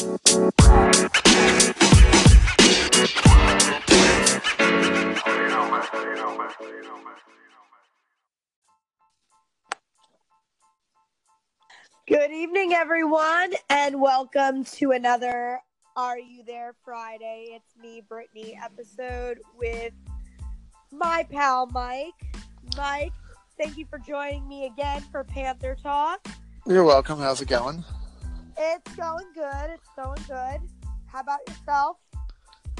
Good evening, everyone, and welcome to another Are You There Friday. It's me, Brittany, episode with my pal Mike. Mike, thank you for joining me again for Panther Talk. You're welcome. How's it going? It's going good. It's going good. How about yourself?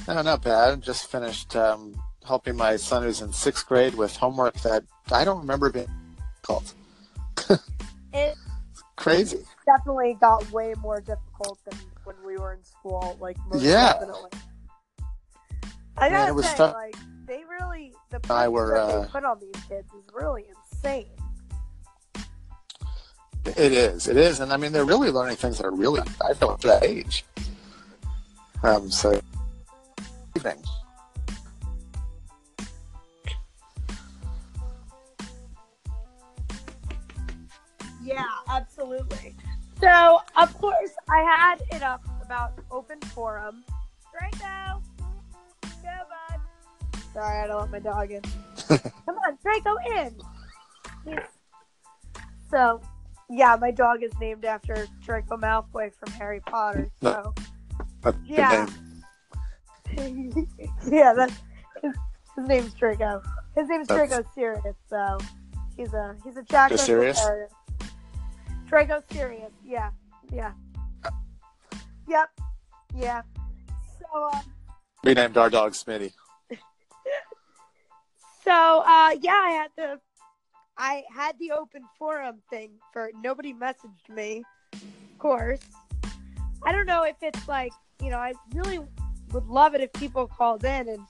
Oh, not bad. I just finished um, helping my son who's in sixth grade with homework that I don't remember being called. It Crazy. definitely got way more difficult than when we were in school. Like, most Yeah. definitely. I Man, gotta it was say, tough. like, they really the I pressure were, uh, they put on these kids is really insane. It is. It is. And I mean, they're really learning things that are really, I feel, at that age. Um, so, evening. Yeah, absolutely. So, of course, I had it up about open forum. Draco, go, bud. Sorry, I don't want my dog in. Come on, Draco, in. So, yeah, my dog is named after Draco Malfoy from Harry Potter. So, That's Yeah. yeah, that's his, his name's Draco. His name's That's- Draco Sirius, so he's a he's a Jack Sirius? Draco Sirius, yeah, yeah, yep, yeah. So, um, We named our dog Smitty. so uh, yeah, I had the I had the open forum thing for nobody messaged me, of course. I don't know if it's like you know I really would love it if people called in and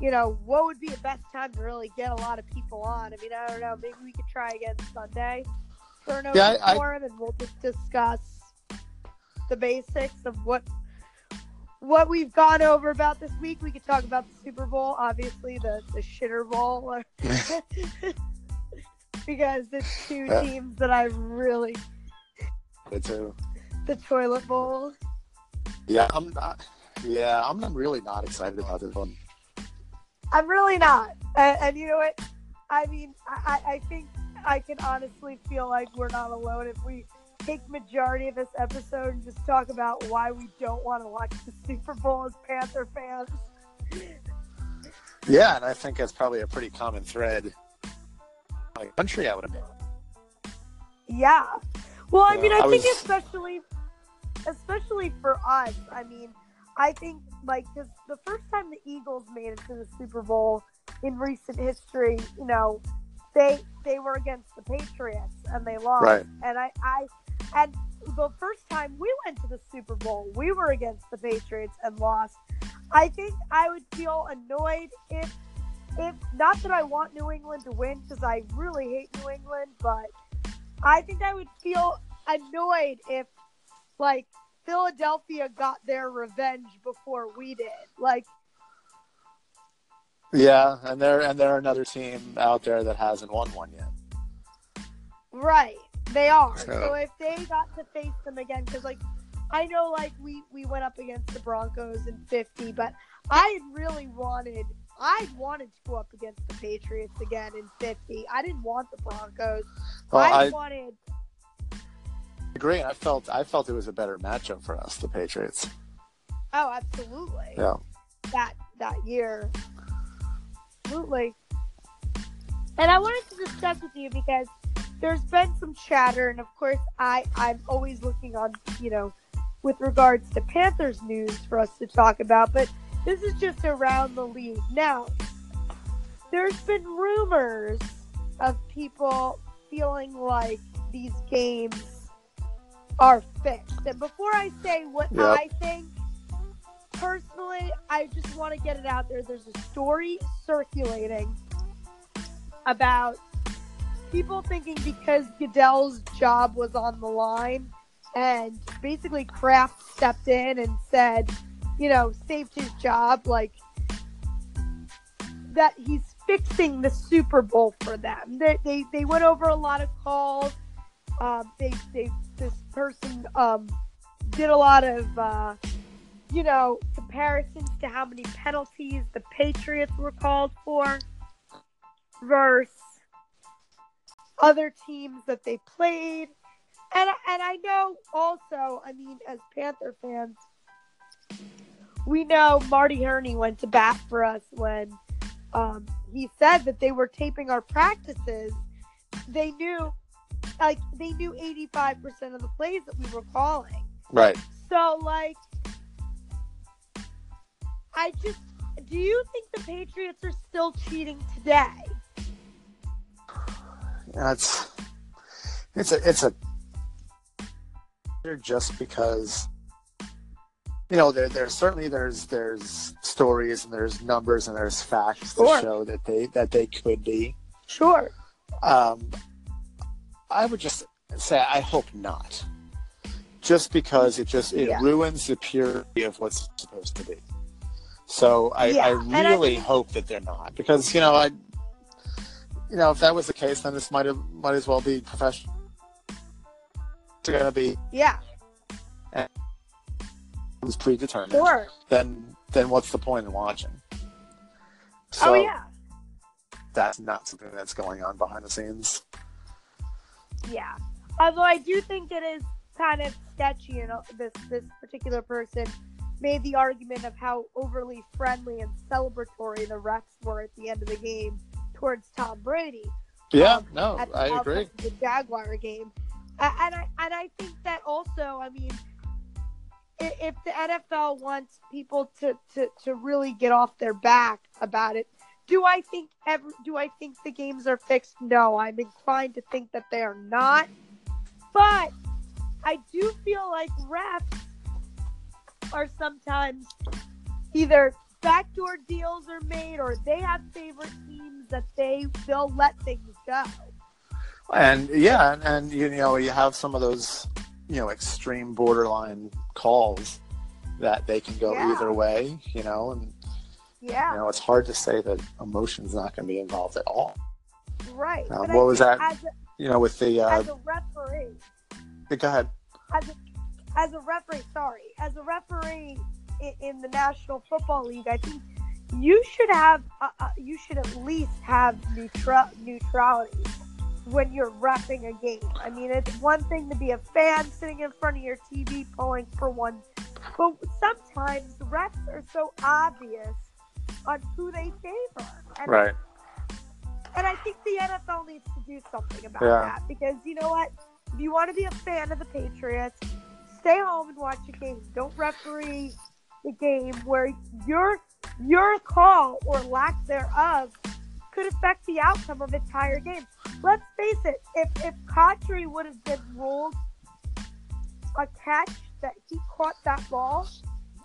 you know what would be the best time to really get a lot of people on. I mean I don't know maybe we could try again Sunday for an open Yeah, I- I- forum and we'll just discuss the basics of what what we've gone over about this week. We could talk about the Super Bowl, obviously the the shitter bowl, because it's two Yeah. teams that I really the toilet bowl. yeah, I'm not. Yeah, I'm not really not excited about this one. I'm really not, and, and you know what? I mean, I, I I think I can honestly feel like we're not alone if we take majority of this episode and just talk about why we don't want to watch the Super Bowl as Panther fans. Yeah, and I think that's probably a pretty common thread. Country, I would admit. Yeah. Well, I mean, I, I think was- especially, especially for us. I mean, I think like 'cause the first time the Eagles made it to the Super Bowl in recent history, you know, they they were against the Patriots and they lost. Right. And I I and the first time we went to the Super Bowl, we were against the Patriots and lost. I think I would feel annoyed if if not that I want New England to win because I really hate New England, but I think I would feel annoyed if like Philadelphia got their revenge before we did. Like Yeah, and they're and they're another team out there that hasn't won one yet. right, they are. So- So if they got to face them again cuz like I know like we we went up against the Broncos in 50, but I really wanted I wanted to go up against the Patriots again in 50. I didn't want the Broncos. Well, I, I wanted agree. I felt I felt it was a better matchup for us, the Patriots. Oh, absolutely. Yeah. That that year. Absolutely. And I wanted to discuss with you because there's been some chatter and of course I I'm always looking on, you know, with regards to Panthers news for us to talk about, but this is just around the league. Now, there's been rumors of people feeling like these games are fixed. And before I say what Yep. I think, personally, I just want to get it out there. There's a story circulating about people thinking because Goodell's job was on the line and basically Kraft stepped in and said, you know, saved his job, like that he's fixing the Super Bowl for them. They they, they went over a lot of calls. Um, they they this person um did a lot of, uh, you know, comparisons to how many penalties the Patriots were called for versus other teams that they played. And, and I know also, I mean, as Panther fans, we know Marty Hurney went to bat for us when um, he said that they were taping our practices. They knew, like, they knew 85% of the plays that we were calling. Right. So, like, I just, do you think the Patriots are still cheating today? That's it's a it's a just because you know there there's certainly there's there's stories and there's numbers and there's facts Sure. that show that they that they could be. Sure. Um, I would just say I hope not, just because it just it Yeah. ruins the purity of what's supposed to be. So I, Yeah, I and I really hope that they're not because you know I, you know if that was the case then this might have might as well be professional. It's going to be Yeah. Was predetermined. Sure. Then then what's the point in watching? So oh, yeah. that's not something that's going on behind the scenes. Yeah. Although I do think it is kind of sketchy, and this this particular person made the argument of how overly friendly and celebratory the refs were at the end of the game towards Tom Brady Yeah, Um, no, I agree. the Jaguar game, and I and I think that also, I mean. If the NFL wants people to, to, to really get off their back about it, do I think do I think the games are fixed? No, I'm inclined to think that they are not. But I do feel like refs are sometimes either backdoor deals are made or they have favorite teams that they they'll let things go. And yeah, and, and you know you have some of those you know extreme borderline calls that they can go Yeah. either way. You know, and Yeah, you know it's hard to say that emotion's not going to be involved at all. right. Um, But I what was that? A, You know, with the uh, as a referee, go ahead. as a, as a referee, sorry, as a referee in, in the National Football League, I think you should have, uh, uh, you should at least have neutral neutrality when you're refing a game. I mean, it's one thing to be a fan sitting in front of your TV pulling for one, but sometimes the refs are so obvious on who they favor. And Right. and I think the NFL needs to do something about Yeah. that because you know what? If you want to be a fan of the Patriots, stay home and watch a game. Don't referee the game where your your call or lack thereof could affect the outcome of entire game. Let's face it, if if Cotchery would have been ruled a catch that he caught that ball,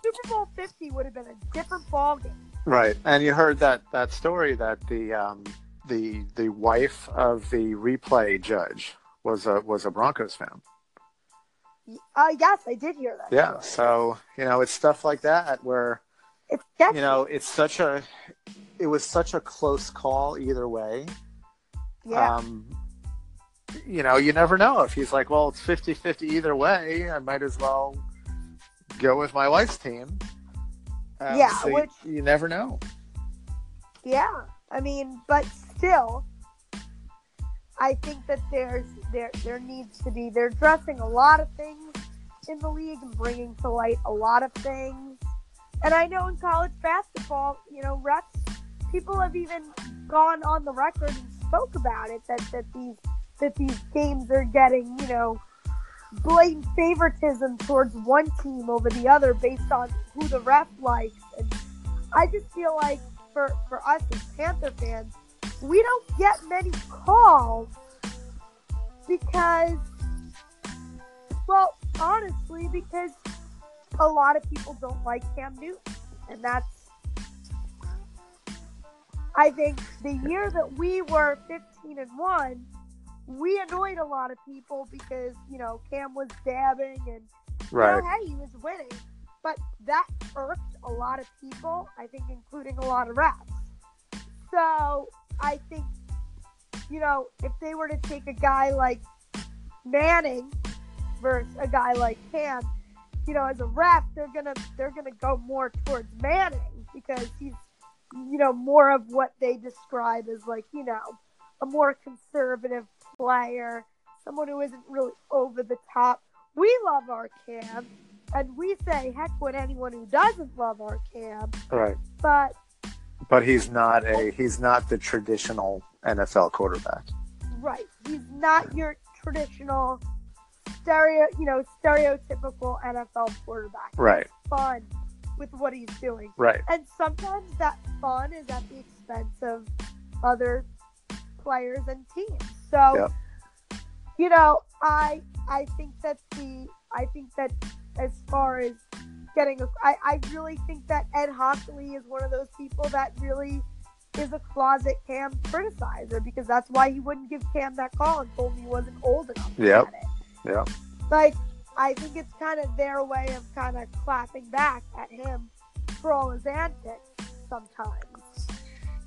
Super Bowl fifty would have been a different ball game. Right. And you heard that that story that the um, the the wife of the replay judge was a was a Broncos fan. Uh, yes, I did hear that. Yeah. So you know, it's stuff like that where It's you know it's such a it was such a close call either way. yeah. Um, you know, you never know if he's like, well, it's 50-50 either way. I might as well go with my wife's team. Um, Yeah, so you- which- you never know. Yeah, I mean, but still, I think that there's there there needs to be they're addressing a lot of things in the league and bringing to light a lot of things. And I know in college basketball, you know, refs people have even gone on the record and spoke about it that that these that these games are getting, you know, blatant favoritism towards one team over the other based on who the ref likes and I just feel like for for us as Panther fans, we don't get many calls because, well, honestly, because a lot of people don't like Cam Newton, and that's. I think the year that we were 15 and one, we annoyed a lot of people because you know Cam was dabbing and Right. you know, hey, he was winning. But that irked a lot of people, I think, including a lot of refs. So I think, you know, if they were to take a guy like Manning versus a guy like Cam, you know, as a ref, they're gonna they're gonna go more towards Manning because he's, you know, more of what they describe as like, you know, a more conservative player, someone who isn't really over the top. We love our Cam, and we say heck with anyone who doesn't love our Cam, Right. but But he's not a he's not the traditional NFL quarterback. right, he's not your traditional stereo, you know, stereotypical NFL quarterback. Right. Fun with what he's doing. Right. And sometimes that fun is at the expense of other players and teams. So, Yep. you know, I I think that the I think that as far as getting a, I, I really think that Ed Hochuli is one of those people that really is a closet Cam criticizer because that's why he wouldn't give Cam that call and told him he wasn't old enough. to Yep. Yeah. Like, I think it's kind of their way of kind of clapping back at him for all his antics sometimes.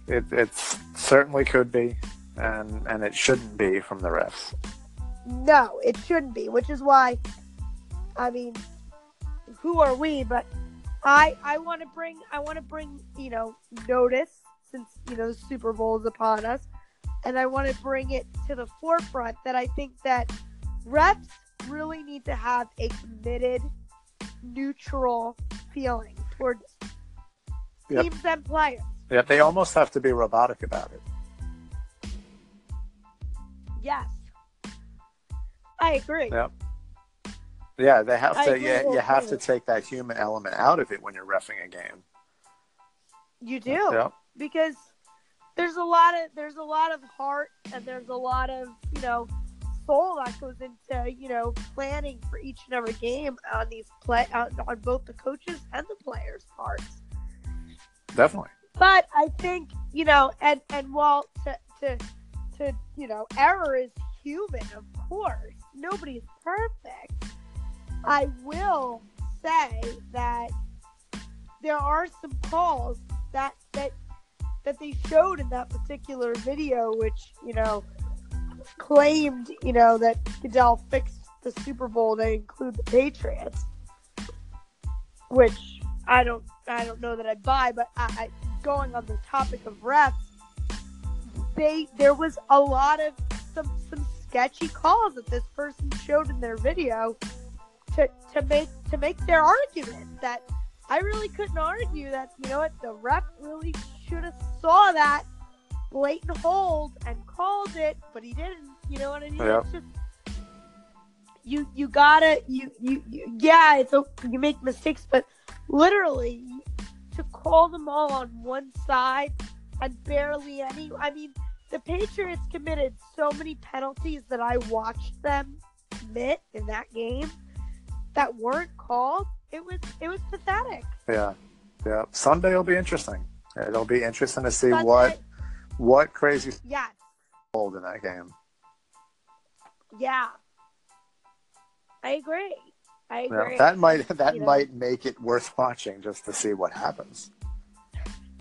It it certainly could be, and and it shouldn't be from the refs. No, it shouldn't be, which is why, I mean, who are we? But I I want to bring I want to bring you know notice since you know the Super Bowl is upon us, and I want to bring it to the forefront that I think that refs really need to have a committed, neutral feeling towards Yep. teams and players. Yeah, they almost have to be robotic about it. Yes, I agree. Yep. Yeah, they have I to. Yeah, you have to take that human element out of it when you're refing a game. You do. Yep. because there's a lot of there's a lot of heart and there's a lot of you know soul that goes into you know planning for each and every game on these play on, on both the coaches and the players' parts. Definitely. But I think you know, and and while to to to you know, error is human, of course. Nobody's perfect. I will say that there are some calls that that that they showed in that particular video, which you know claimed you know that Goodell fixed the Super Bowl to include the Patriots, which I don't I don't know that I buy, but I, I going on the topic of refs, they there was a lot of some some sketchy calls that this person showed in their video to to make to make their argument that I really couldn't argue that you know what the ref really should have saw that blatant hold and called it, but he didn't. You know what I mean? Yeah. It's just you you gotta you, you you yeah it's a, you make mistakes, but literally to call them all on one side and barely any. I mean, the Patriots committed so many penalties that I watched them commit in that game that weren't called. It was it was pathetic. Yeah. Yeah. Sunday will be interesting. It'll be interesting to see Sunday- what what crazy Yes. hold in that game. Yeah. I agree. I Yeah, agree. that might that You know. might make it worth watching just to see what happens.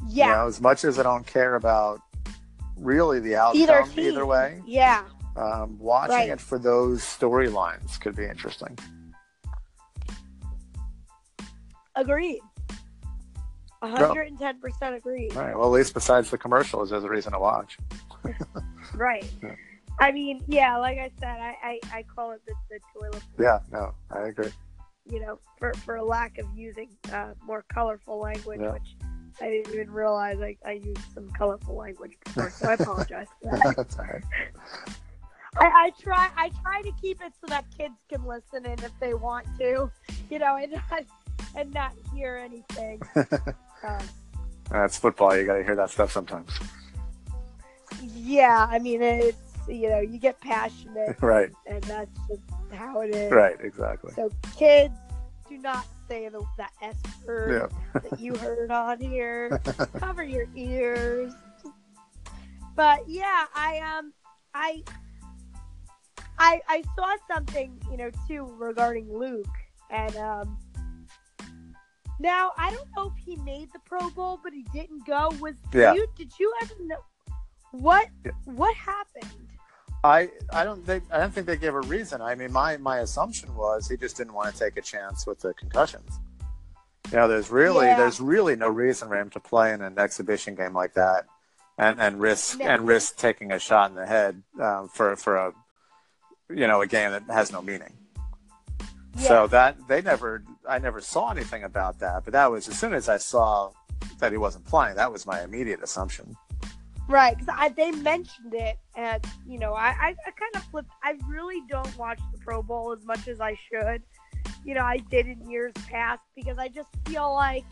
yeah. You know, as much as I don't care about really the Either outcome either way, Yeah. um, watching Right. it for those storylines could be interesting. Agreed. Hundred and ten percent agree. Right. Well, at least besides the commercials, there's a reason to watch. Right. Yeah. I mean, yeah, like I said, I, I, I call it the, the toilet Yeah. No, I agree. you know, for, for a lack of using uh, more colorful language, Yeah. which I didn't even realize I, I used some colorful language before, so I apologize for that. That's all right. I, I try I try to keep it so that kids can listen in if they want to, you know, and not and not hear anything. Um, That's football. You got to hear that stuff sometimes. yeah, I mean it's you know you get passionate right. and that's just how it is. Right. Exactly. So kids, do not say the that S word Yeah. that you heard on here. Cover your ears. But yeah, I um I I I saw something, you know, too regarding Luke and um now I don't know if he made the Pro Bowl, but he didn't go. Was Yeah. you did you ever know what Yeah. what happened? I I don't think I don't think they gave a reason. I mean, my my assumption was he just didn't want to take a chance with the concussions. You know, there's really Yeah. there's really no reason for him to play in an exhibition game like that, and and risk No. and risk taking a shot in the head um, for for a you know a game that has no meaning. So that they never I never saw anything about that, but that was as soon as I saw that he wasn't playing, that was my immediate assumption. Right, because they mentioned it, and you know, I, I, I kind of flipped. I really don't watch the Pro Bowl as much as I should. You know, I did in years past because I just feel like,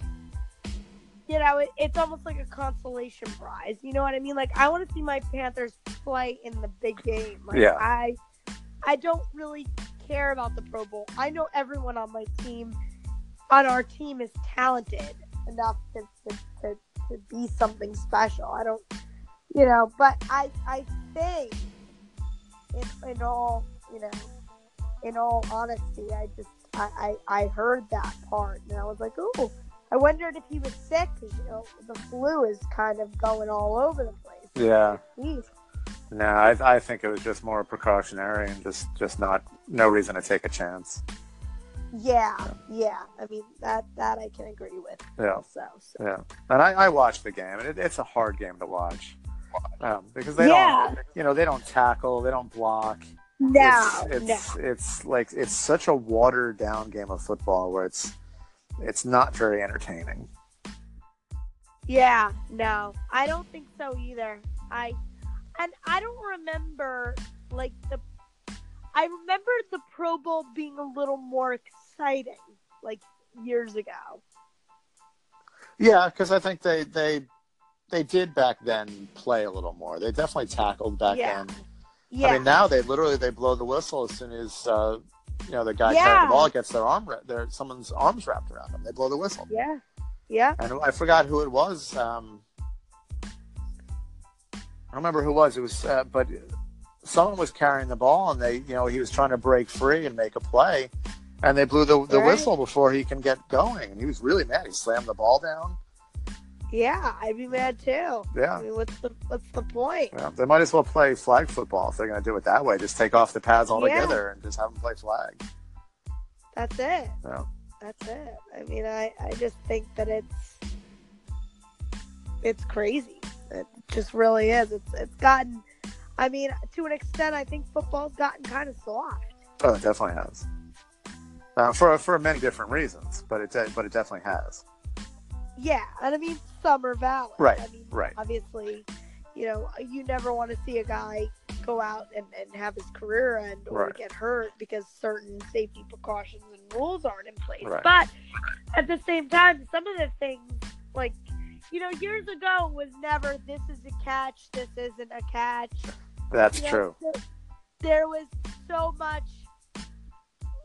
you know, it, it's almost like a consolation prize. You know what I mean? Like, I want to see my Panthers play in the big game. Like, Yeah. I, I don't really care about the Pro Bowl. I know everyone on my team, on our team, is talented enough to, to, to, to be something special. I don't you know but i i think in, in all you know in all honesty i just I, I i heard that part and i was like oh i wondered if he was sick because you know the flu is kind of going all over the place Yeah. Jeez. No, I, I think it was just more precautionary and just, just not no reason to take a chance. yeah yeah i mean that that i can agree with Yeah, also so yeah. And I, I watched the game, and it, it's a hard game to watch um, because they Yeah. don't, you know, they don't tackle, they don't block. no it's, no it's, it's like it's such a watered down game of football where it's it's not very entertaining. Yeah, no, I don't think so either. I and I don't remember like the. I remember the Pro Bowl being a little more exciting, like years ago. Yeah, because I think they they they did back then play a little more. They definitely tackled back Yeah. then. Yeah, I mean, now they literally they blow the whistle as soon as uh, you know the guy Yeah. carrying the ball gets their arm, ra- their someone's arms wrapped around them. They blow the whistle. yeah, yeah. And I forgot who it was. Um, I don't remember who it was. It was, uh, but someone was carrying the ball, and they, you know, he was trying to break free and make a play, and they blew the the Right. whistle before he can get going. And he was really mad. He slammed the ball down. Yeah, I'd be mad too. Yeah. I Yeah. mean, what's the what's the point? Yeah, they might as well play flag football if they're going to do it that way. Just take off the pads altogether and just have them play flag. That's it. Yeah. That's it. I mean, I I just think that it's it's crazy. Just really is. It's it's gotten. I mean, to an extent, I think football's gotten kind of soft. Oh, it definitely has. Uh, for for many different reasons, but it de- but it definitely has. Yeah, and I mean, some are valid. Right, I mean, right. Obviously, you know, you never want to see a guy go out and, and have his career end or Right. get hurt because certain safety precautions and rules aren't in place. Right. But at the same time, some of the things, like, you know, years ago was never this is a catch, this isn't a catch. That's You know, true. There, there was so much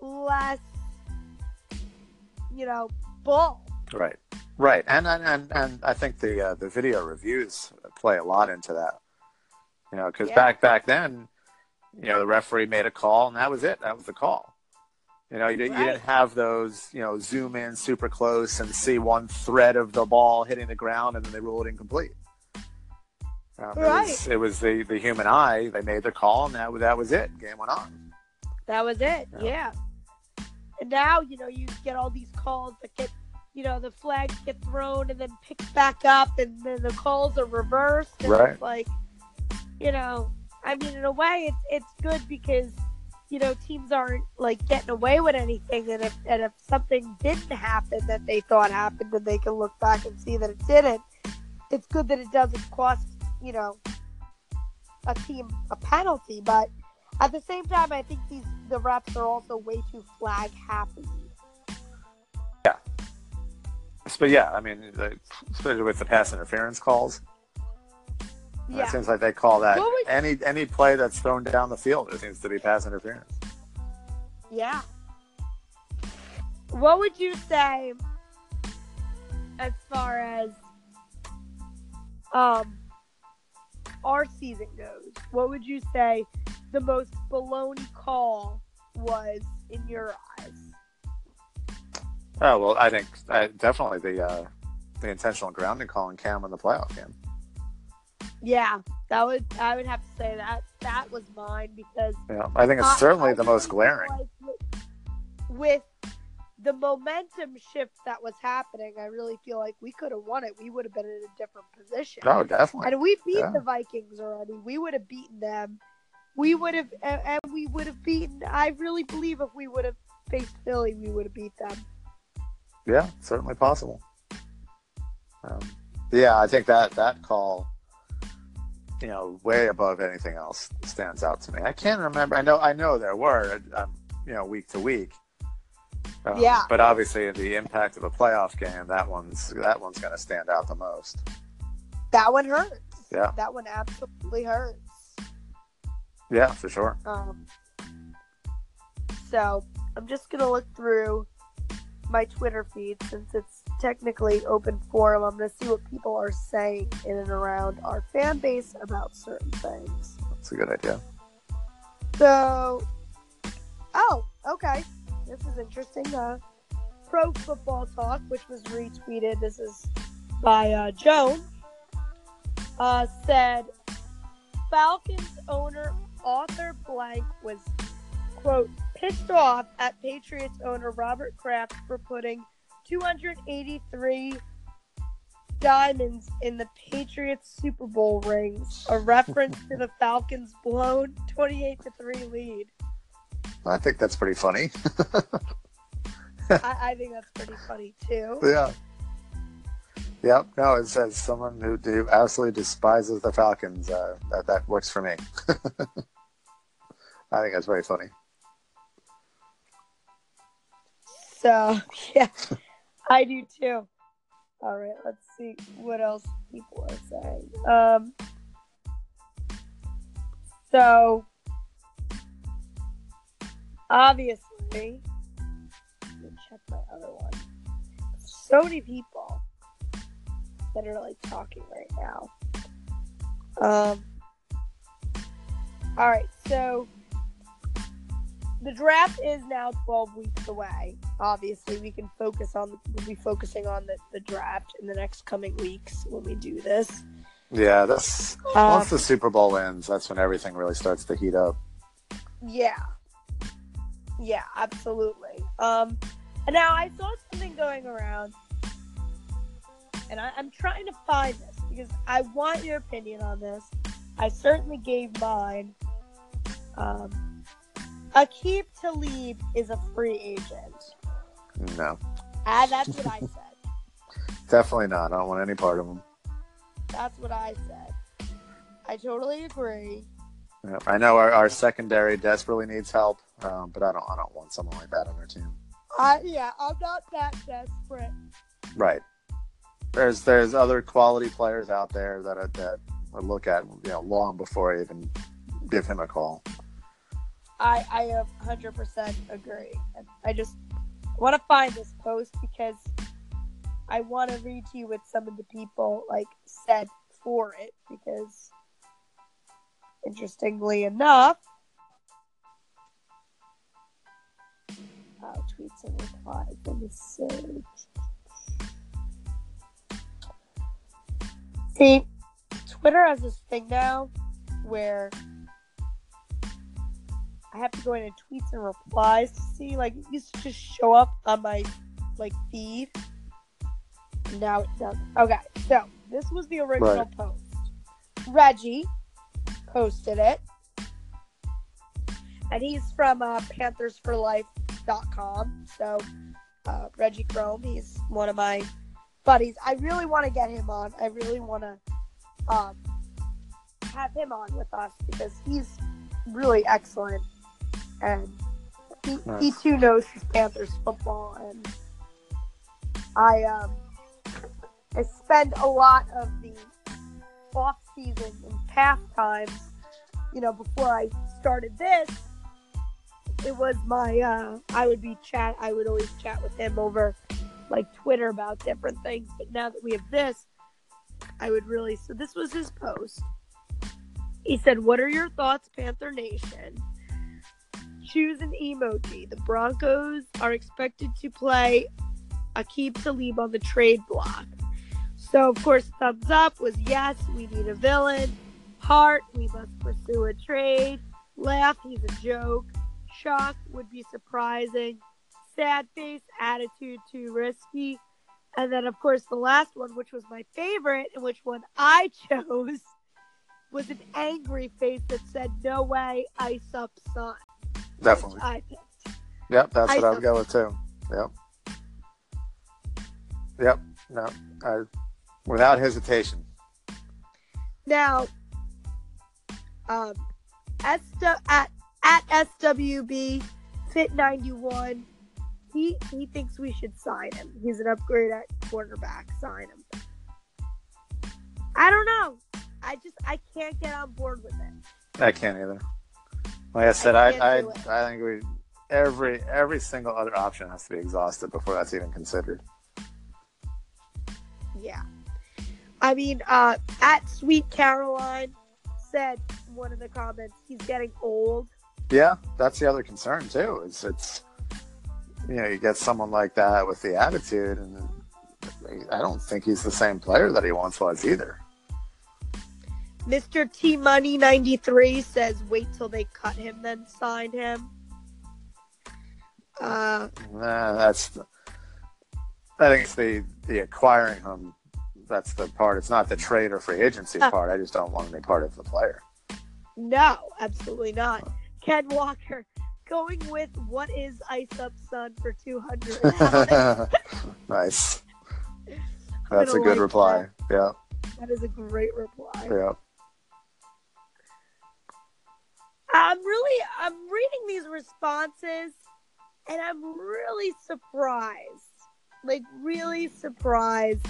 less, you know, bull. Right, right, and and and, and I think the uh, the video reviews play a lot into that. You know, because Yeah. back back then, you know, the referee made a call and that was it. That was the call. You know, you, didn't you didn't have those, you know, zoom in super close and see one thread of the ball hitting the ground and then they rule it incomplete. Um, It was, Right. it was the, the human eye. They made their call and that was, that was it. Game went on. That was it. Yeah. Yeah. And now, you know, you get all these calls that get, you know, the flags get thrown and then picked back up, and then the calls are reversed. And Right. Like, you know, I mean, in a way, it's it's good because, you know, teams aren't like getting away with anything, and if and if something didn't happen that they thought happened, then they can look back and see that it didn't. It's good that it doesn't cost, you know, a team a penalty, but at the same time, I think these the refs are also way too flag happy. Yeah. But yeah, I mean, especially with the pass interference calls, Yeah, it seems like they call that was- any any play that's thrown down the field. It seems to be pass interference. yeah. What would you say as far as um our season goes? What would you say the most baloney call was in your eyes? Oh well, I think uh, definitely the uh, the intentional grounding call in Cam in the playoff game. Yeah, That would I would have to say that that was mine because Yeah, I think it's I- certainly I the most glaring. like with, with the momentum shift that was happening, I really feel like we could have won it. We would have been in a different position. Oh, definitely. And we beat Yeah. the Vikings already. We would have beaten them. We would have, and, we would have beaten. I really believe if we would have faced Philly, we would have beat them. Yeah, certainly possible. Um, yeah, I think that that call, you know, way above anything else, stands out to me. I can't remember. I know, I know there were, um, you know, week to week. Um, Yeah. But obviously, the impact of a playoff game, that one's that one's going to stand out the most. That one hurts. Yeah. That one absolutely hurts. Yeah, for sure. Um, so I'm just gonna look through my Twitter feed since it's technically open forum. I'm gonna see what people are saying in and around our fan base about certain things. That's a good idea. So, oh, okay, this is interesting. Uh, Pro Football Talk, which was retweeted. This is by uh, Joan. Uh, said Falcons owner Arthur Blank was quote pissed off at Patriots owner Robert Kraft for putting 283 diamonds in the Patriots Super Bowl rings, a reference to the Falcons' blown 28 to 3 lead. I think that's pretty funny. I, I think that's pretty funny too. yeah. Yep. No, it says someone who, who absolutely despises the Falcons. Uh, that that works for me. I think that's very funny. So yeah, I do too. All right, let's see what else people are saying. Um, so obviously, let me check my other one. So many people that are like talking right now. Um. All right, so the draft is now 12 weeks away. Obviously, we can focus on we'll be focusing on the, the draft in the next coming weeks when we do this. Yeah, that's Um, once the Super Bowl ends, that's when everything really starts to heat up. yeah, yeah, absolutely. Um, and now I saw something going around, and I, I'm trying to find this because I want your opinion on this. I certainly gave mine. Um, Aqib Talib is a free agent. No, Ah, that's what I said. definitely not. I don't want any part of him. That's what I said. I totally agree. Yeah, I know our, our secondary desperately needs help, um, but I don't. I don't want someone like that on our team. I yeah, I'm not that desperate. Right. There's there's other quality players out there that I, that I look at you know long before I even give him a call. I I have 100% agree. I just want to find this post because I want to read to you what some of the people like said for it because interestingly enough oh, tweets and replies let me see see twitter has this thing now where I have to go into tweets and replies to see. Like it used to just show up on my like feed. Now it doesn't. Okay, so this was the original Right. post. Reggie posted it, and he's from uh, PanthersForLife.com. So uh, Reggie Chrome, he's one of my buddies. I really want to get him on. I really want to um, have him on with us because he's really excellent and he, he too knows his Panthers football and I um I spend a lot of the off season and past times, you know, before I started this, it was my uh I would be chat I would always chat with him over like Twitter about different things. But now that we have this, I would really so this was his post. He said, What are your thoughts, Panther Nation? Choose an emoji. The Broncos are expected to play Aqib Talib on the trade block. So, of course, thumbs up was yes, we need a villain. Heart, we must pursue a trade. Laugh, he's a joke. Shock would be surprising. Sad face, attitude too risky. And then, of course, the last one, which was my favorite, and which one I chose, was an angry face that said, "No way, ice up, son." Definitely. I. Yep, that's I what I would thought- go with too. Yep. Yep. No, I, without hesitation. Now, um, at at at SWB Fit ninety one, he he thinks we should sign him. He's an upgrade at quarterback. Sign him. I don't know. I just I can't get on board with it. I can't either. Like I said, I can't I. I think we every every single other option has to be exhausted before that's even considered. Yeah. I mean, uh, at Sweet Caroline said one of the comments he's getting old. Yeah, that's the other concern too. Is it's you know you get someone like that with the attitude, and I don't think he's the same player that he once was either. Mr. T Money 93 says wait till they cut him, then sign him. Uh, Nah, that's. The, I think it's the the acquiring him. That's the part. It's not the trade or free agency Uh. part. I just don't want any part of the player. no, absolutely not. Ken Walker going with what is Ice Up Son for 200. nice. That's a good like reply. Yeah, that is a great reply. yeah. I'm really I'm reading these responses and I'm really surprised. Like really surprised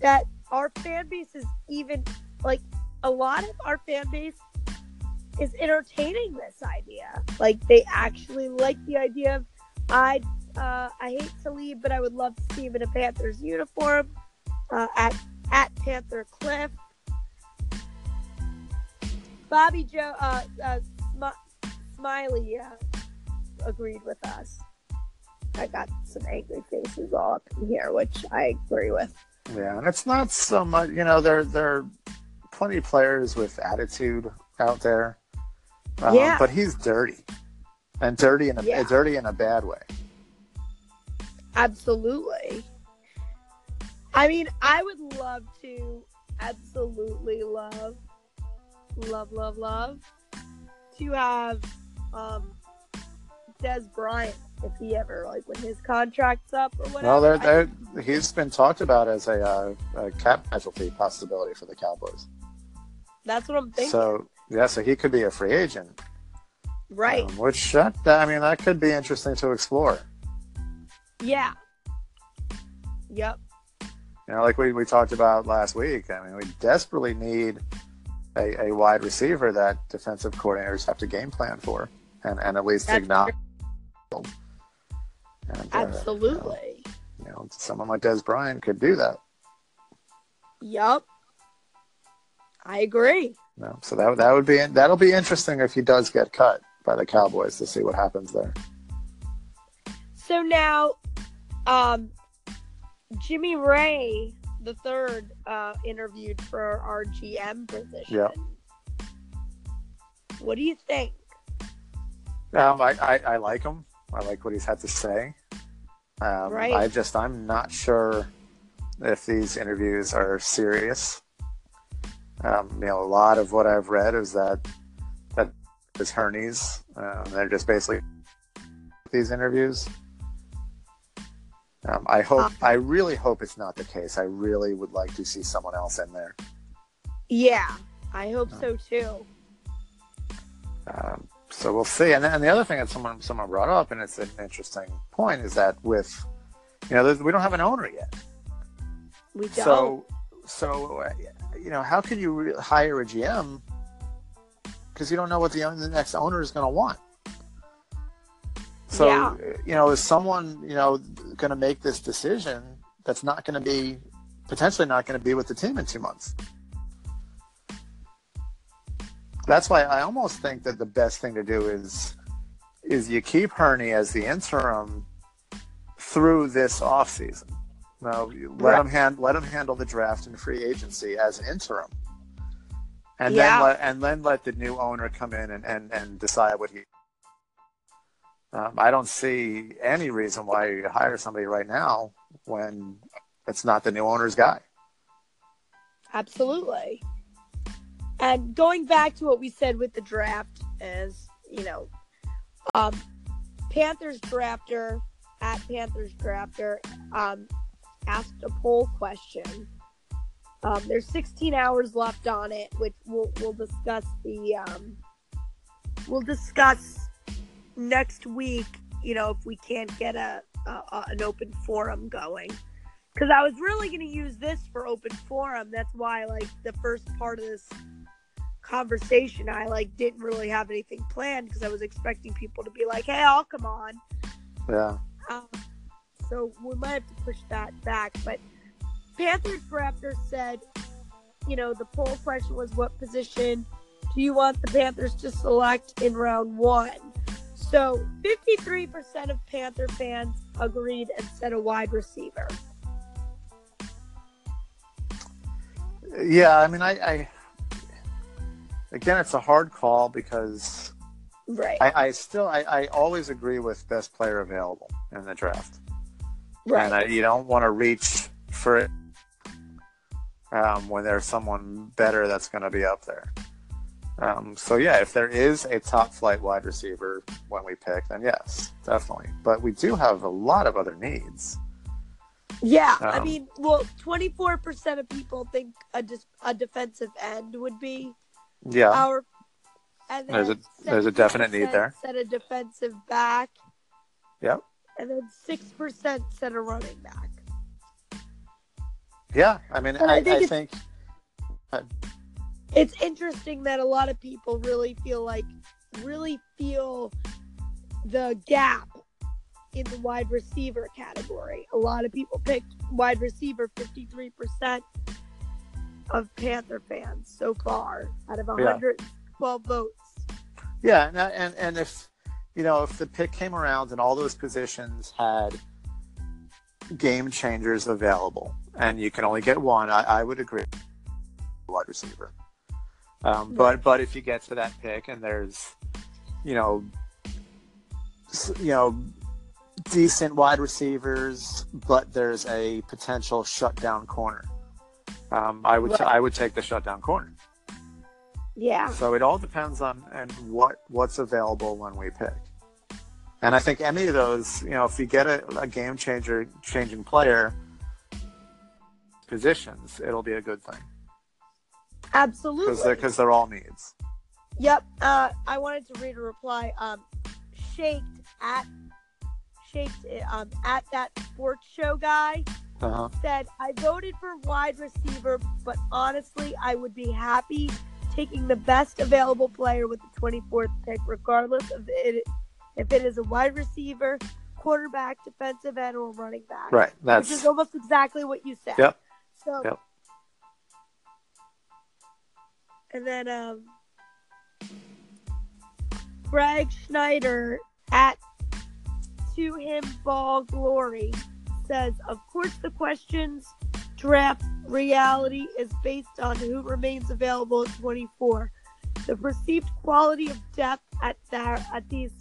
that our fan base is even like a lot of our fan base is entertaining this idea. Like they actually like the idea of I uh, I hate to leave, but I would love to see him in a Panthers uniform uh, at at Panther Cliff. Bobby Joe uh, Smiley uh, agreed with us. I got some angry faces all up in here, which I agree with. Yeah, and it's not so much. You know, there there are plenty of players with attitude out there. Um, Yeah. but he's dirty, and dirty in a Yeah. dirty in a bad way. Absolutely. I mean, I would love to, absolutely love, love, love, love to have um, Dez Bryant if he ever like when his contract's up or whatever. Well, there, I- there, he's been talked about as a, uh, a cap casualty possibility for the Cowboys. that's what I'm thinking. So yeah, so he could be a free agent, right? um, which that- I mean that could be interesting to explore. yeah. Yep. You know, like we, we talked about last week. I mean, we desperately need a, a wide receiver that defensive coordinators have to game plan for, and, and at least That's acknowledge. And, uh, Absolutely. you know, someone like Dez Bryant could do that. Yep. I agree. No, so that that would be that'll be interesting if he does get cut by the Cowboys to see what happens there. So now, um, Jimmy Raye the third uh, interviewed for our GM position. Yeah. What do you think? Um, I, I, I like him. I like what he's had to say. Um, Right. I just I'm not sure if these interviews are serious. Um, you know, a lot of what I've read is that that is Hurney's. Um, they're just basically these interviews. Um, I hope. Uh. I really hope it's not the case. I really would like to see someone else in there. Yeah, I hope so too. Um, so we'll see. And, and the other thing that someone someone brought up, and it's an interesting point, is that with you know we don't have an owner yet. We don't. So so uh, you know how can you re- hire a GM because you don't know what the, the next owner is going to want. So Yeah. you know is someone you know going to make this decision that's not going to be potentially not going to be with the team in two months. That's why I almost think that the best thing to do is is you keep Hurney as the interim through this offseason. Now you let Right. him hand let him handle the draft and free agency as an interim. and Yeah. then let and then let the new owner come in and and, and decide what he. Um, I don't see any reason why you hire somebody right now when it's not the new owner's guy. Absolutely. And going back to what we said with the draft, as you know, um, Panthers drafter at Panthers drafter um, asked a poll question. Um, there's 16 hours left on it, which we'll we'll discuss the um, we'll discuss next week. You know, if we can't get a, a, a an open forum going because I was really going to use this for open forum. That's why, like, the first part of this conversation, I like didn't really have anything planned because I was expecting people to be like, "Hey, I'll come on." Yeah. Um, so we might have to push that back. But Panthers Raptors said, you know, the poll question was, "What position do you want the Panthers to select in round one?" So 53% of Panther fans agreed and said a wide receiver. Yeah, I mean, I, I again, it's a hard call because Right. I, I still, I, I always agree with best player available in the draft, right. and I, you don't want to reach for it um, when there's someone better that's going to be up there. Um, so yeah, if there is a top flight wide receiver when we pick, then yes, definitely. But we do have a lot of other needs. Yeah, I Um, mean, well, twenty four percent of people think a dis- a defensive end would be Yeah, our. And There's a- there's a definite need there. Set a defensive back, yep, and then six percent set a running back. yeah. I mean, I, I I think think, it's- interesting that a lot of people really feel like really feel the gap in the wide receiver category. A lot of people picked wide receiver fifty three percent of Panther fans so far out of Yeah. 112 votes. yeah, and, uh, and and if you know if the pick came around and all those positions had game changers available, and you can only get one, I, I would agree. Wide receiver, um, but but if you get to that pick and there's you know you know decent wide receivers, but there's a potential shutdown corner. Um, I would Right. I would take the shutdown corner. Yeah. So it all depends on and what what's available when we pick. And I think any of those, you know, if you get a, a game changer, changing player positions, it'll be a good thing because Absolutely. they're, 'cause they're all needs. Yep. Uh, I wanted to read a reply. Um, shaked at shaked um at that sports show guy Uh-huh. said I voted for wide receiver, but honestly, I would be happy taking the best available player with the 24th pick, regardless of it if it is a wide receiver, quarterback, defensive end, or running back. Right. Which That's is almost exactly what you said. Yep. So. Yep. And then um, Greg Schneider at To Him Ball Glory says, Of course, the questions draft reality is based on who remains available at 24. The perceived quality of depth at that at these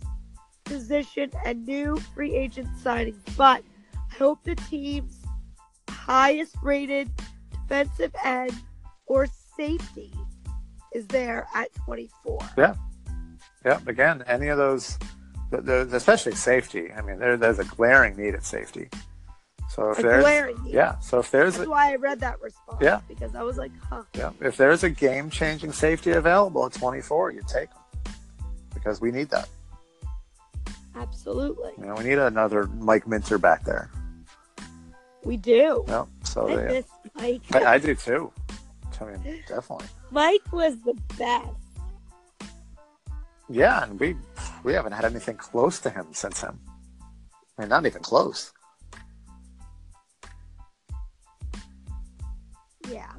position and new free agent signings, but I hope the team's highest rated defensive end or safety is there at 24. Yeah. Yeah. Again, any of those, the, the, especially safety. I mean, there, there's a glaring need at safety. So if A there's, glaring need. yeah. So if there's, That's a, why I read that response. Yeah. Because I was like, huh. yeah, if there's a game-changing safety available at 24, you take them because we need that. Absolutely. You know, we need another Mike Minter back there. We do. Yep. So I they, miss Mike. I, I do too. I mean, definitely. Mike was the best. Yeah, and we we haven't had anything close to him since him. I mean, not even close. Yeah.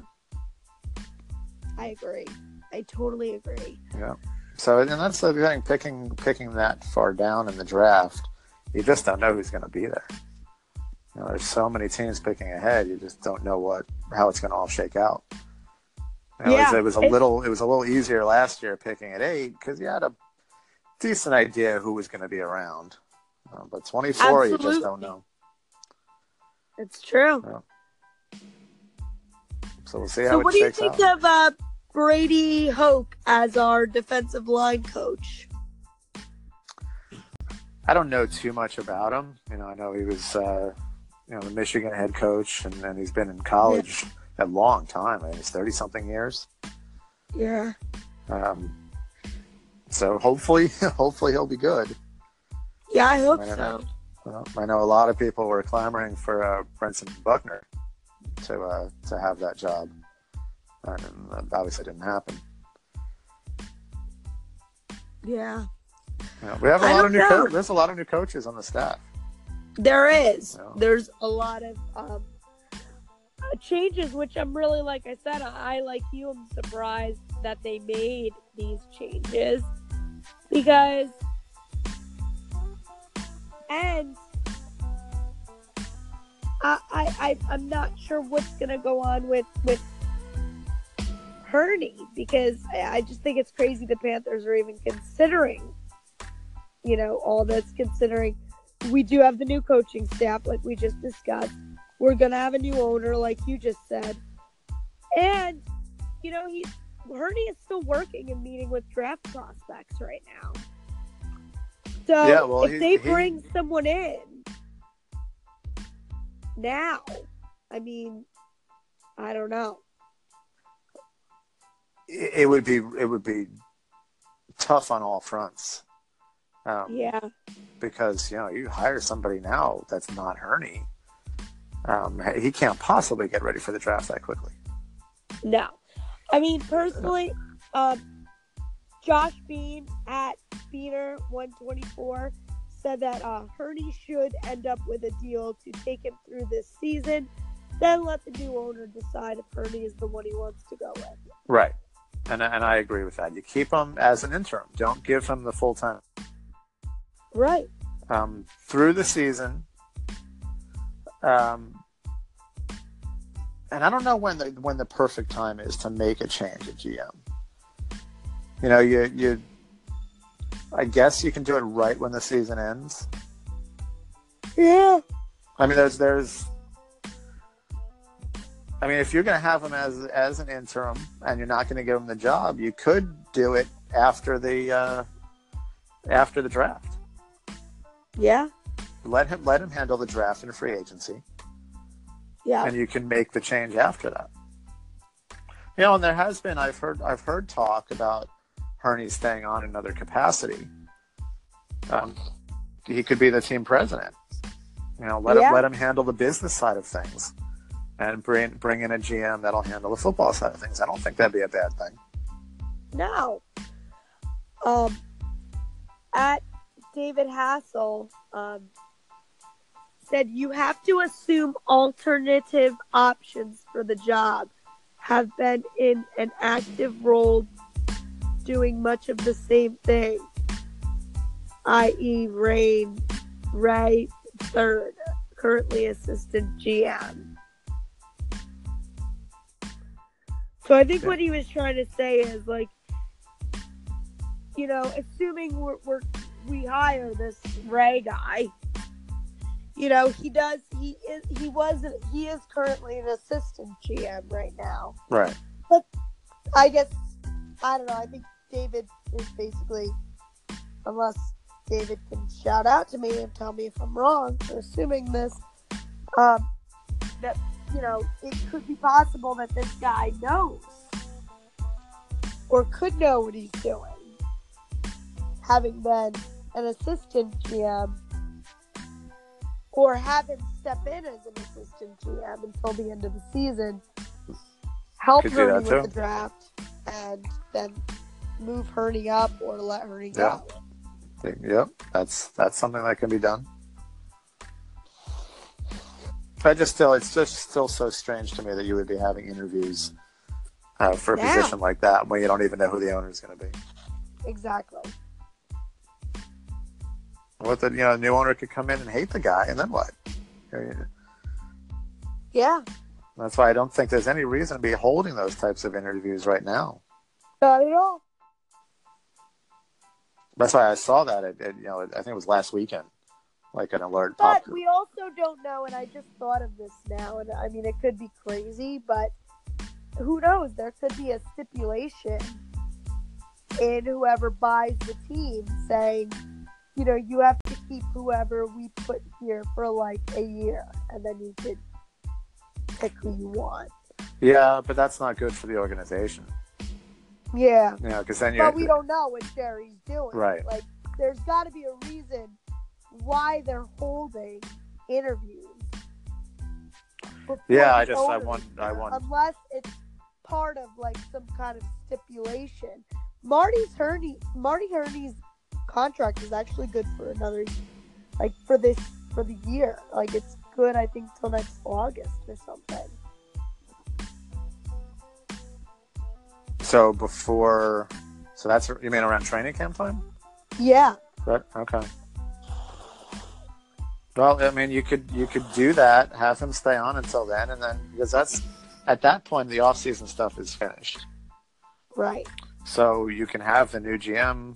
I agree. I totally agree. Yeah. So, and that's the thing. Picking picking that far down in the draft, you just don't know who's going to be there. You know, there's so many teams picking ahead. You just don't know what how it's going to all shake out. Know, it was- it was a little it was a little easier last year picking at eight because you had a decent idea who was going to be around. Uh, but 24, you just don't know. It's true. So we'll see how So, what do you think out. of uh, Brady Hoke as our defensive line coach? I don't know too much about him. You know, I know he was, uh, you know, the Michigan head coach, and then he's been in college a long time. I mean, he's thirty something years. Yeah. Um, so hopefully, hopefully he'll be good. Yeah, I hope I so. know. Well, I know a lot of people were clamoring for uh, Brentson Buckner to uh, to have that job, and that obviously didn't happen. Yeah. Know, we have a I lot of new. know. Co- there's a lot of new coaches on the staff. There is. Yeah. There's a lot of um, changes, which I'm really, like I said, I, like you, I'm surprised that they made these changes because, and I, I, I I'm not sure what's gonna go on with with Hurney because I, I just think it's crazy the Panthers are even considering, you know, all this considering we do have the new coaching staff, like we just discussed. We're gonna have a new owner, like you just said, and you know he's Hurney is still working and meeting with draft prospects right now. So Yeah, well, if he- they he- bring someone in now, I mean, I don't know. It, it would be it would be tough on all fronts. Um, Yeah, because you know you hire somebody now that's not Hurney, um, he can't possibly get ready for the draft that quickly. no. I mean, personally, um, Josh Bean at Beaner one twenty four said that uh, Hurney should end up with a deal to take him through this season. Then let the new owner decide if Hurney is the one he wants to go with. Right, and and I agree with that. You keep him as an interim. Don't give him the full time Right. um, through the season. Um, and I don't know when the when the perfect time is to make a change at GM. You know, you you. I guess you can do it right when the season ends. Yeah. I mean, there's there's. I mean, if you're going to have him as as an interim and you're not going to give him the job, you could do it after the uh, after the draft. Yeah. Let him let him handle the draft and free agency, Yeah. and you can make the change after that. You know, and there has been I've heard I've heard talk about Hurney staying on in another capacity. Um, he could be the team president. You know, let Yeah. him let him handle the business side of things, and bring bring in a GM that'll handle the football side of things. I don't think that'd be a bad thing. No. Um, at David Hassel um, said you have to assume alternative options for the job have been in an active role doing much of the same thing, i.e., Rain Raye third, currently assistant GM. So I think what he was trying to say is like, you know, assuming we're, we're we hire this Raye guy, you know, he does he is he was he is currently an assistant GM right now. Right. But I guess I don't know. I think David is basically, unless David can shout out to me and tell me if I'm wrong for assuming this, um, that you know it could be possible that this guy knows or could know what he's doing, having been an assistant GM. Or have him step in as an assistant GM until the end of the season, help Could Hurney with too. the draft, and then move Hurney up or let Hurney Yeah. go. Yep. That's that's something that can be done. I just still, it's just still so strange to me that you would be having interviews uh, for a Yeah. position like that when you don't even know who the owner is going to be. Exactly. What the you know, new owner could come in and hate the guy, and then what? Yeah. That's why I don't think there's any reason to be holding those types of interviews right now. Not at all. That's why I saw that. It, it, you know, I think it was last weekend, like an alert But we also don't know, and I just thought of this now, and I mean, it could be crazy, but who knows? There could be a stipulation in whoever buys the team saying, you know, you have to keep whoever we put here for like a year, and then you could pick who you want. Yeah, but that's not good for the organization. Yeah. Know, because then you. But we don't know what Jerry's doing. Right. Like, there's got to be a reason why they're holding interviews. Yeah, I just- I want- I want- Unless it's part of like some kind of stipulation. Marty's Hurney, Marty Hurney's contract is actually good for another, like for this for the year. Like it's good, I think, till next August or something. So before, so that's you mean around training camp time? Yeah. Right. Okay. Well, I mean, you could you could do that, have him stay on until then, and then because that's at that point the off season stuff is finished. Right. So you can have the new GM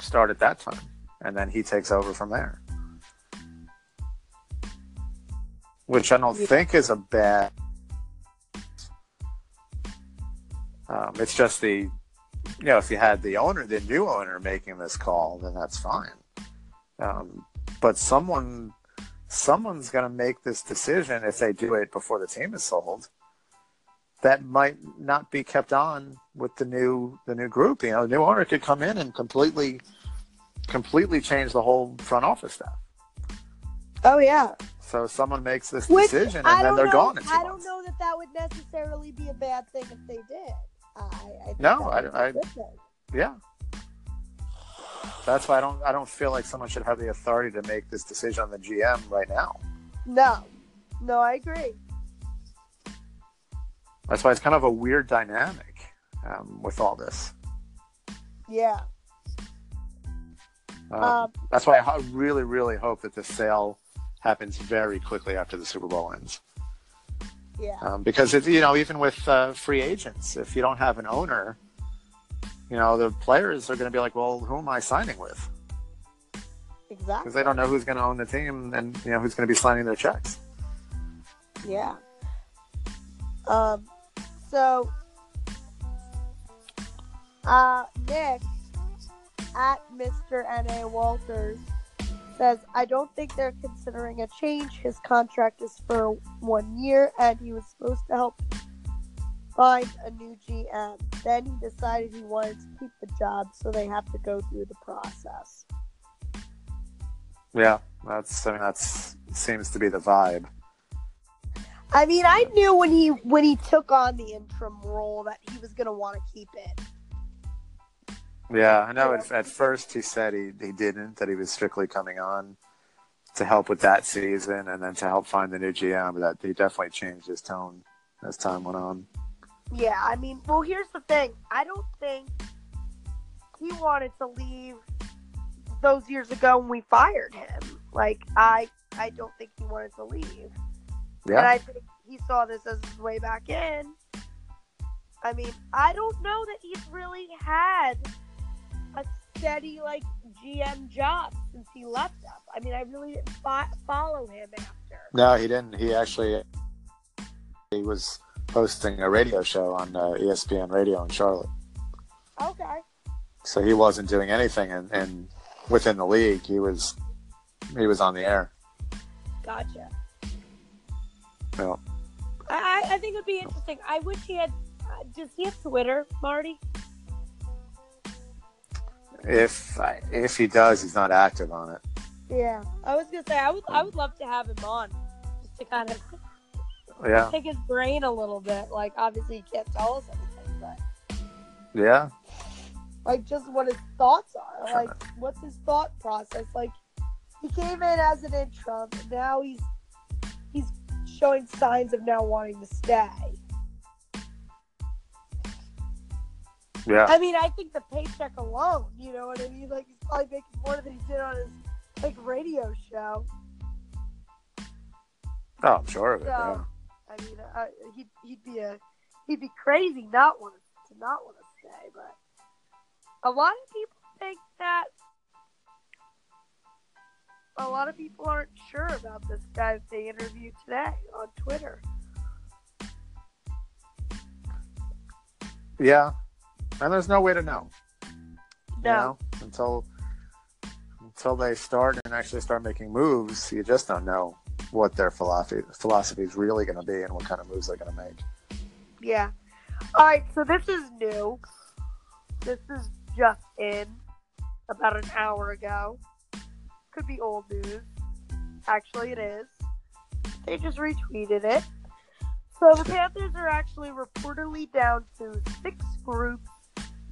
start at that time, and then he takes over from there. Which I don't think is a bad. Um, it's just the, you know, if you had the owner, the new owner making this call, then that's fine. Um, but someone, someone's going to make this decision if they do it before the team is sold that might not be kept on with the new the new group. You know, the new owner could come in and completely completely change the whole front office staff. Oh yeah. So someone makes this Which decision and then they're know, gone I don't months. know that that would necessarily be a bad thing if they did. I, I think No, I- I- a good thing. Yeah. That's why I don't I don't feel like someone should have the authority to make this decision on the GM right now. No, no, I agree. That's why it's kind of a weird dynamic um, with all this. Yeah. Um, Um, that's why I really, really hope that the sale happens very quickly after the Super Bowl ends. yeah. um, because it's you know even with uh, free agents, if you don't have an owner, you know the players are going to be like, well, who am I signing with? Exactly. Because they don't know who's going to own the team and you know who's going to be signing their checks. Yeah. Um. So, uh, Nick at Mr. N.A. Walters says, I don't think they're considering a change. His contract is for one year, and he was supposed to help find a new GM. Then he decided he wanted to keep the job, so they have to go through the process. Yeah, that's I mean that's seems to be the vibe. I mean, I knew when he when he took on the interim role that he was going to want to keep it. Yeah, I know. At, at first he said he he didn't that he was strictly coming on to help with that season and then to help find the new GM, but that he definitely changed his tone as time went on. Yeah, I mean, well, here's the thing. I don't think he wanted to leave those years ago when we fired him. Like, I, I don't think he wanted to leave, and I think he saw this as his way back in. I mean, I don't know that he's really had a steady like GM job since he left us. I mean, I really didn't fo- follow him after. no, he didn't. He actually he was hosting a radio show on uh, ESPN Radio in Charlotte. Okay. So he wasn't doing anything in, in within the league. He was he was on the air. Gotcha. Yeah. I, I I think it'd be interesting. I wish he had. Uh, does he have Twitter, Marty? If if he does, he's not active on it. Yeah. I was gonna say I would. I would love to have him on, just to kind of Yeah, pick his brain a little bit. Like, obviously, he can't tell us anything, but yeah, like just what his thoughts are. Like, what's his thought process? Like, he came in as an interim, and now he's he's showing signs of now wanting to stay. yeah. I mean, I think the paycheck alone, you know what I mean? Like, he's probably making more than he did on his like radio show. Oh, I'm sure of it. So- Yeah. I mean, uh, he'd he'd be a he'd be crazy not want to not want to stay, but a lot of people think that a lot of people aren't sure about this guy that they interviewed today on Twitter. Yeah, and there's no way to know. No. You know, until until they start and actually start making moves, you just don't know what their philosophy philosophy is really going to be and what kind of moves they're going to make. Yeah. All right, so this is new. This is just in about an hour ago. Could be old news. Actually, it is. They just retweeted it. So the Panthers are actually reportedly down to six groups,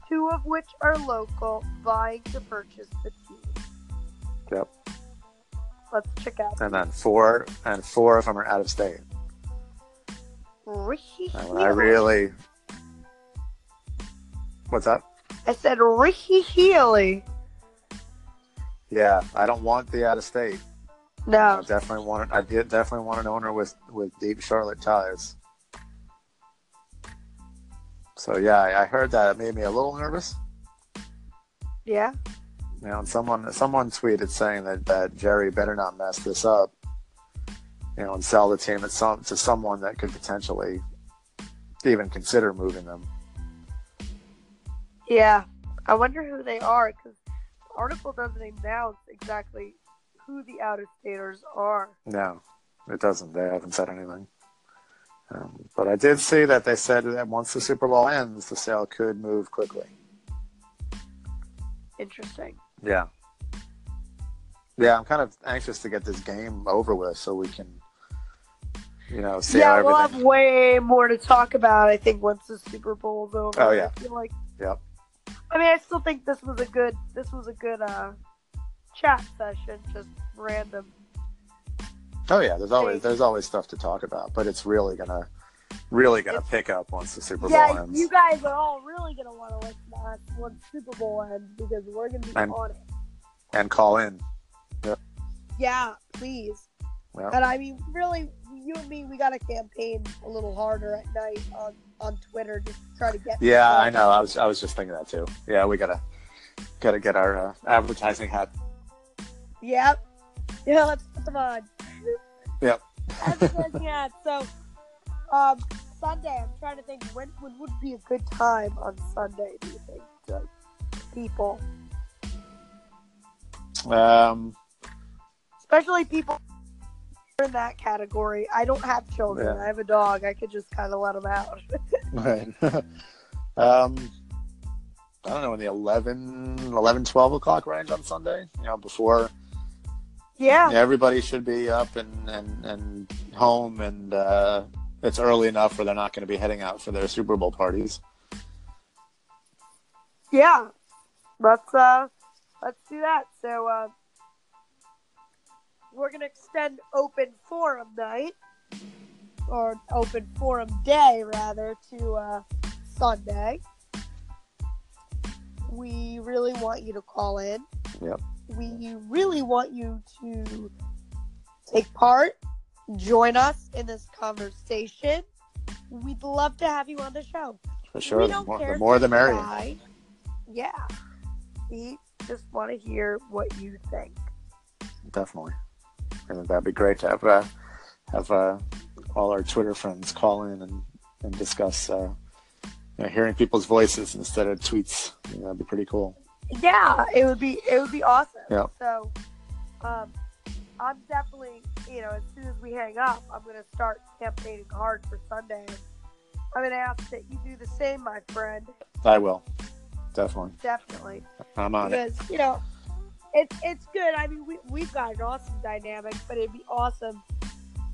two of which are local, vying to purchase the team. Yep. Let's check out. And then four and four of them are out of state. Ricky And I really. What's up? I said Ricky Healy. Yeah, I don't want the out of state. I No. definitely want. I did definitely want an owner with with deep Charlotte ties. So yeah, I I heard that. It made me a little nervous. Yeah. You know, and someone someone tweeted saying that, that Jerry better not mess this up. You know, and sell the team to some to someone that could potentially even consider moving them. Yeah, I wonder who they are because article doesn't announce exactly who the out of staters are. No, it doesn't. They haven't said anything. Um, but I did see that they said that once the Super Bowl ends, the sale could move quickly. Interesting. Yeah. Yeah, I'm kind of anxious to get this game over with so we can, you know, see yeah, how we'll have way more to talk about. I think once the Super Bowl's over. Oh, yeah. I feel like. Yep. I mean, I still think this was a good. This was a good uh, chat session. Just random. Oh yeah, there's always there's always stuff to talk about, but it's really gonna, really gonna pick up once the Super Bowl Yeah, ends. you guys are all really gonna want to listen to us once Super Bowl ends because we're gonna be And- on it. and call in. Yeah, please. Yeah. And I mean, really, you and me, we got to campaign a little harder at night on on Twitter just to try to get. Yeah, I know. I was I was just thinking that too. Yeah, we gotta gotta get our uh, advertising hat. Yep. Yeah, let's put them on. Yep. Advertising ads. So, um, Sunday. I'm trying to think when when would be a good time on Sunday. Do you think to people, Um, especially people in that category? I don't have children. Yeah. I have a dog. I could just kind of let them out. right. um, I don't know in the 11, 11, 12 o'clock range on Sunday. You know, before yeah. everybody should be up and and and home, and uh, it's early enough where they're not going to be heading out for their Super Bowl parties. Yeah. Let's uh let's do that. So uh we're gonna extend open forum night or open forum day rather to uh Sunday. We really want you to call in. Yep. We really want you to take part, join us in this conversation. We'd love to have you on the show. For sure, We the don't more, care the, more the merrier. shy. Yeah. We just want to hear what you think. Definitely, and that'd be great to have uh, have uh, all our Twitter friends call in and and discuss. Uh, you know, hearing people's voices instead of tweets, you know, that'd be pretty cool. Yeah, it would be it would be awesome. Yeah. So, um, I'm definitely you know as soon as we hang up, I'm gonna start campaigning hard for Sunday. I'm gonna ask that you do the same, my friend. I will, definitely. Definitely. I'm on it. because you know it's it's good. I mean, we we've got an awesome dynamic, but it'd be awesome.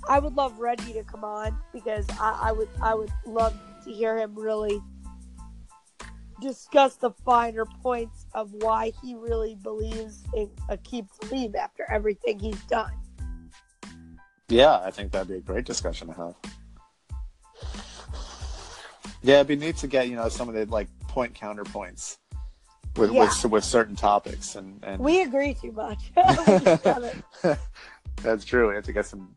I would love Reggie to come on because I, I would I would love to hear him really discuss the finer points of why he really believes in Aqib Talib after everything he's done. Yeah, I think that'd be a great discussion to have. Yeah, it'd be neat to get you know some of the like point counterpoints with Yeah. with with certain topics and and We agree too much. We just gotta- That's true. We have to get some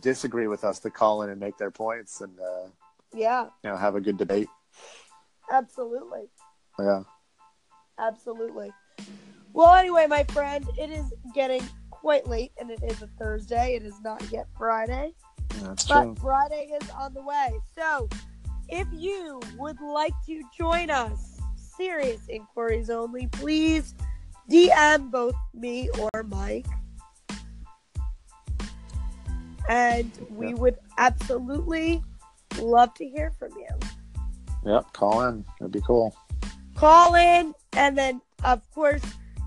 disagree with us to call in and make their points and uh, Yeah, you know have a good debate. absolutely. Yeah. Absolutely. Well, anyway, my friend, it is getting quite late, and it is a Thursday. It is not yet Friday, That's but true. Friday is on the way. So, if you would like to join us, serious inquiries only, please DM both me or Mike. And we Yeah. would absolutely love to hear from you. Yep. Call in. It'd be cool. call in and then of course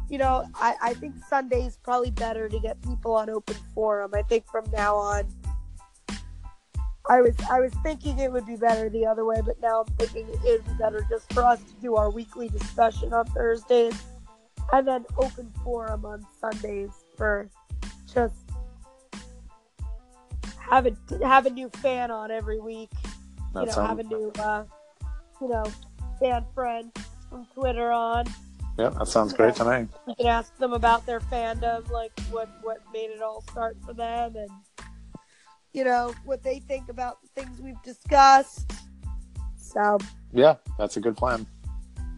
you know I, I think is probably better to get people on open forum i think from now on i was i was thinking it would be better the other way but now i'm thinking it would be better just for us to do our weekly discussion on thursdays and then open forum on sundays for just have a have a new fan on every week That you know, sounds- have a new, uh, you know, fan friend from Twitter on. Yeah, That sounds great to me. You can ask them about their fandom, like what what made it all start for them, and you know what they think about the things we've discussed. So Yeah. That's a good plan.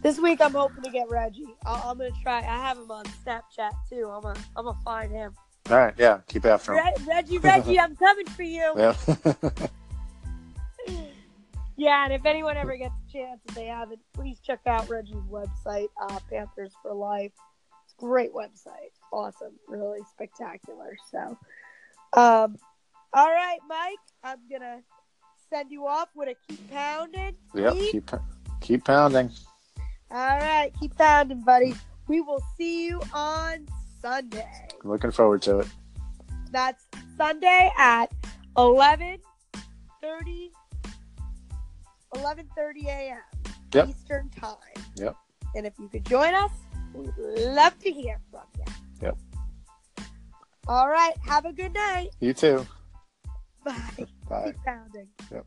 this week I'm hoping to get Reggie. i I'm gonna try. I have him on Snapchat too. I'm gonna I'm gonna find him. All right. Yeah. Keep after him. Re- Reggie, Reggie, I'm coming for you. Yeah. Yeah, and if anyone ever gets a chance, if they haven't, please check out Reggie's website, uh, Panthers for Life. It's a great website. Awesome. Really spectacular. So, um, all right, Mike, I'm going to send you off with a keep pounding. yep. Keep- Keep keep pounding. All right, keep pounding, buddy. We will see you on Sunday. Looking forward to it. That's Sunday at 11 30. 11.30 a.m. Yep. Eastern Time. Yep. And if you could join us, we'd love to hear from you. Yep. All right. Have a good night. You too. Bye. Bye. Keep pounding. Yep.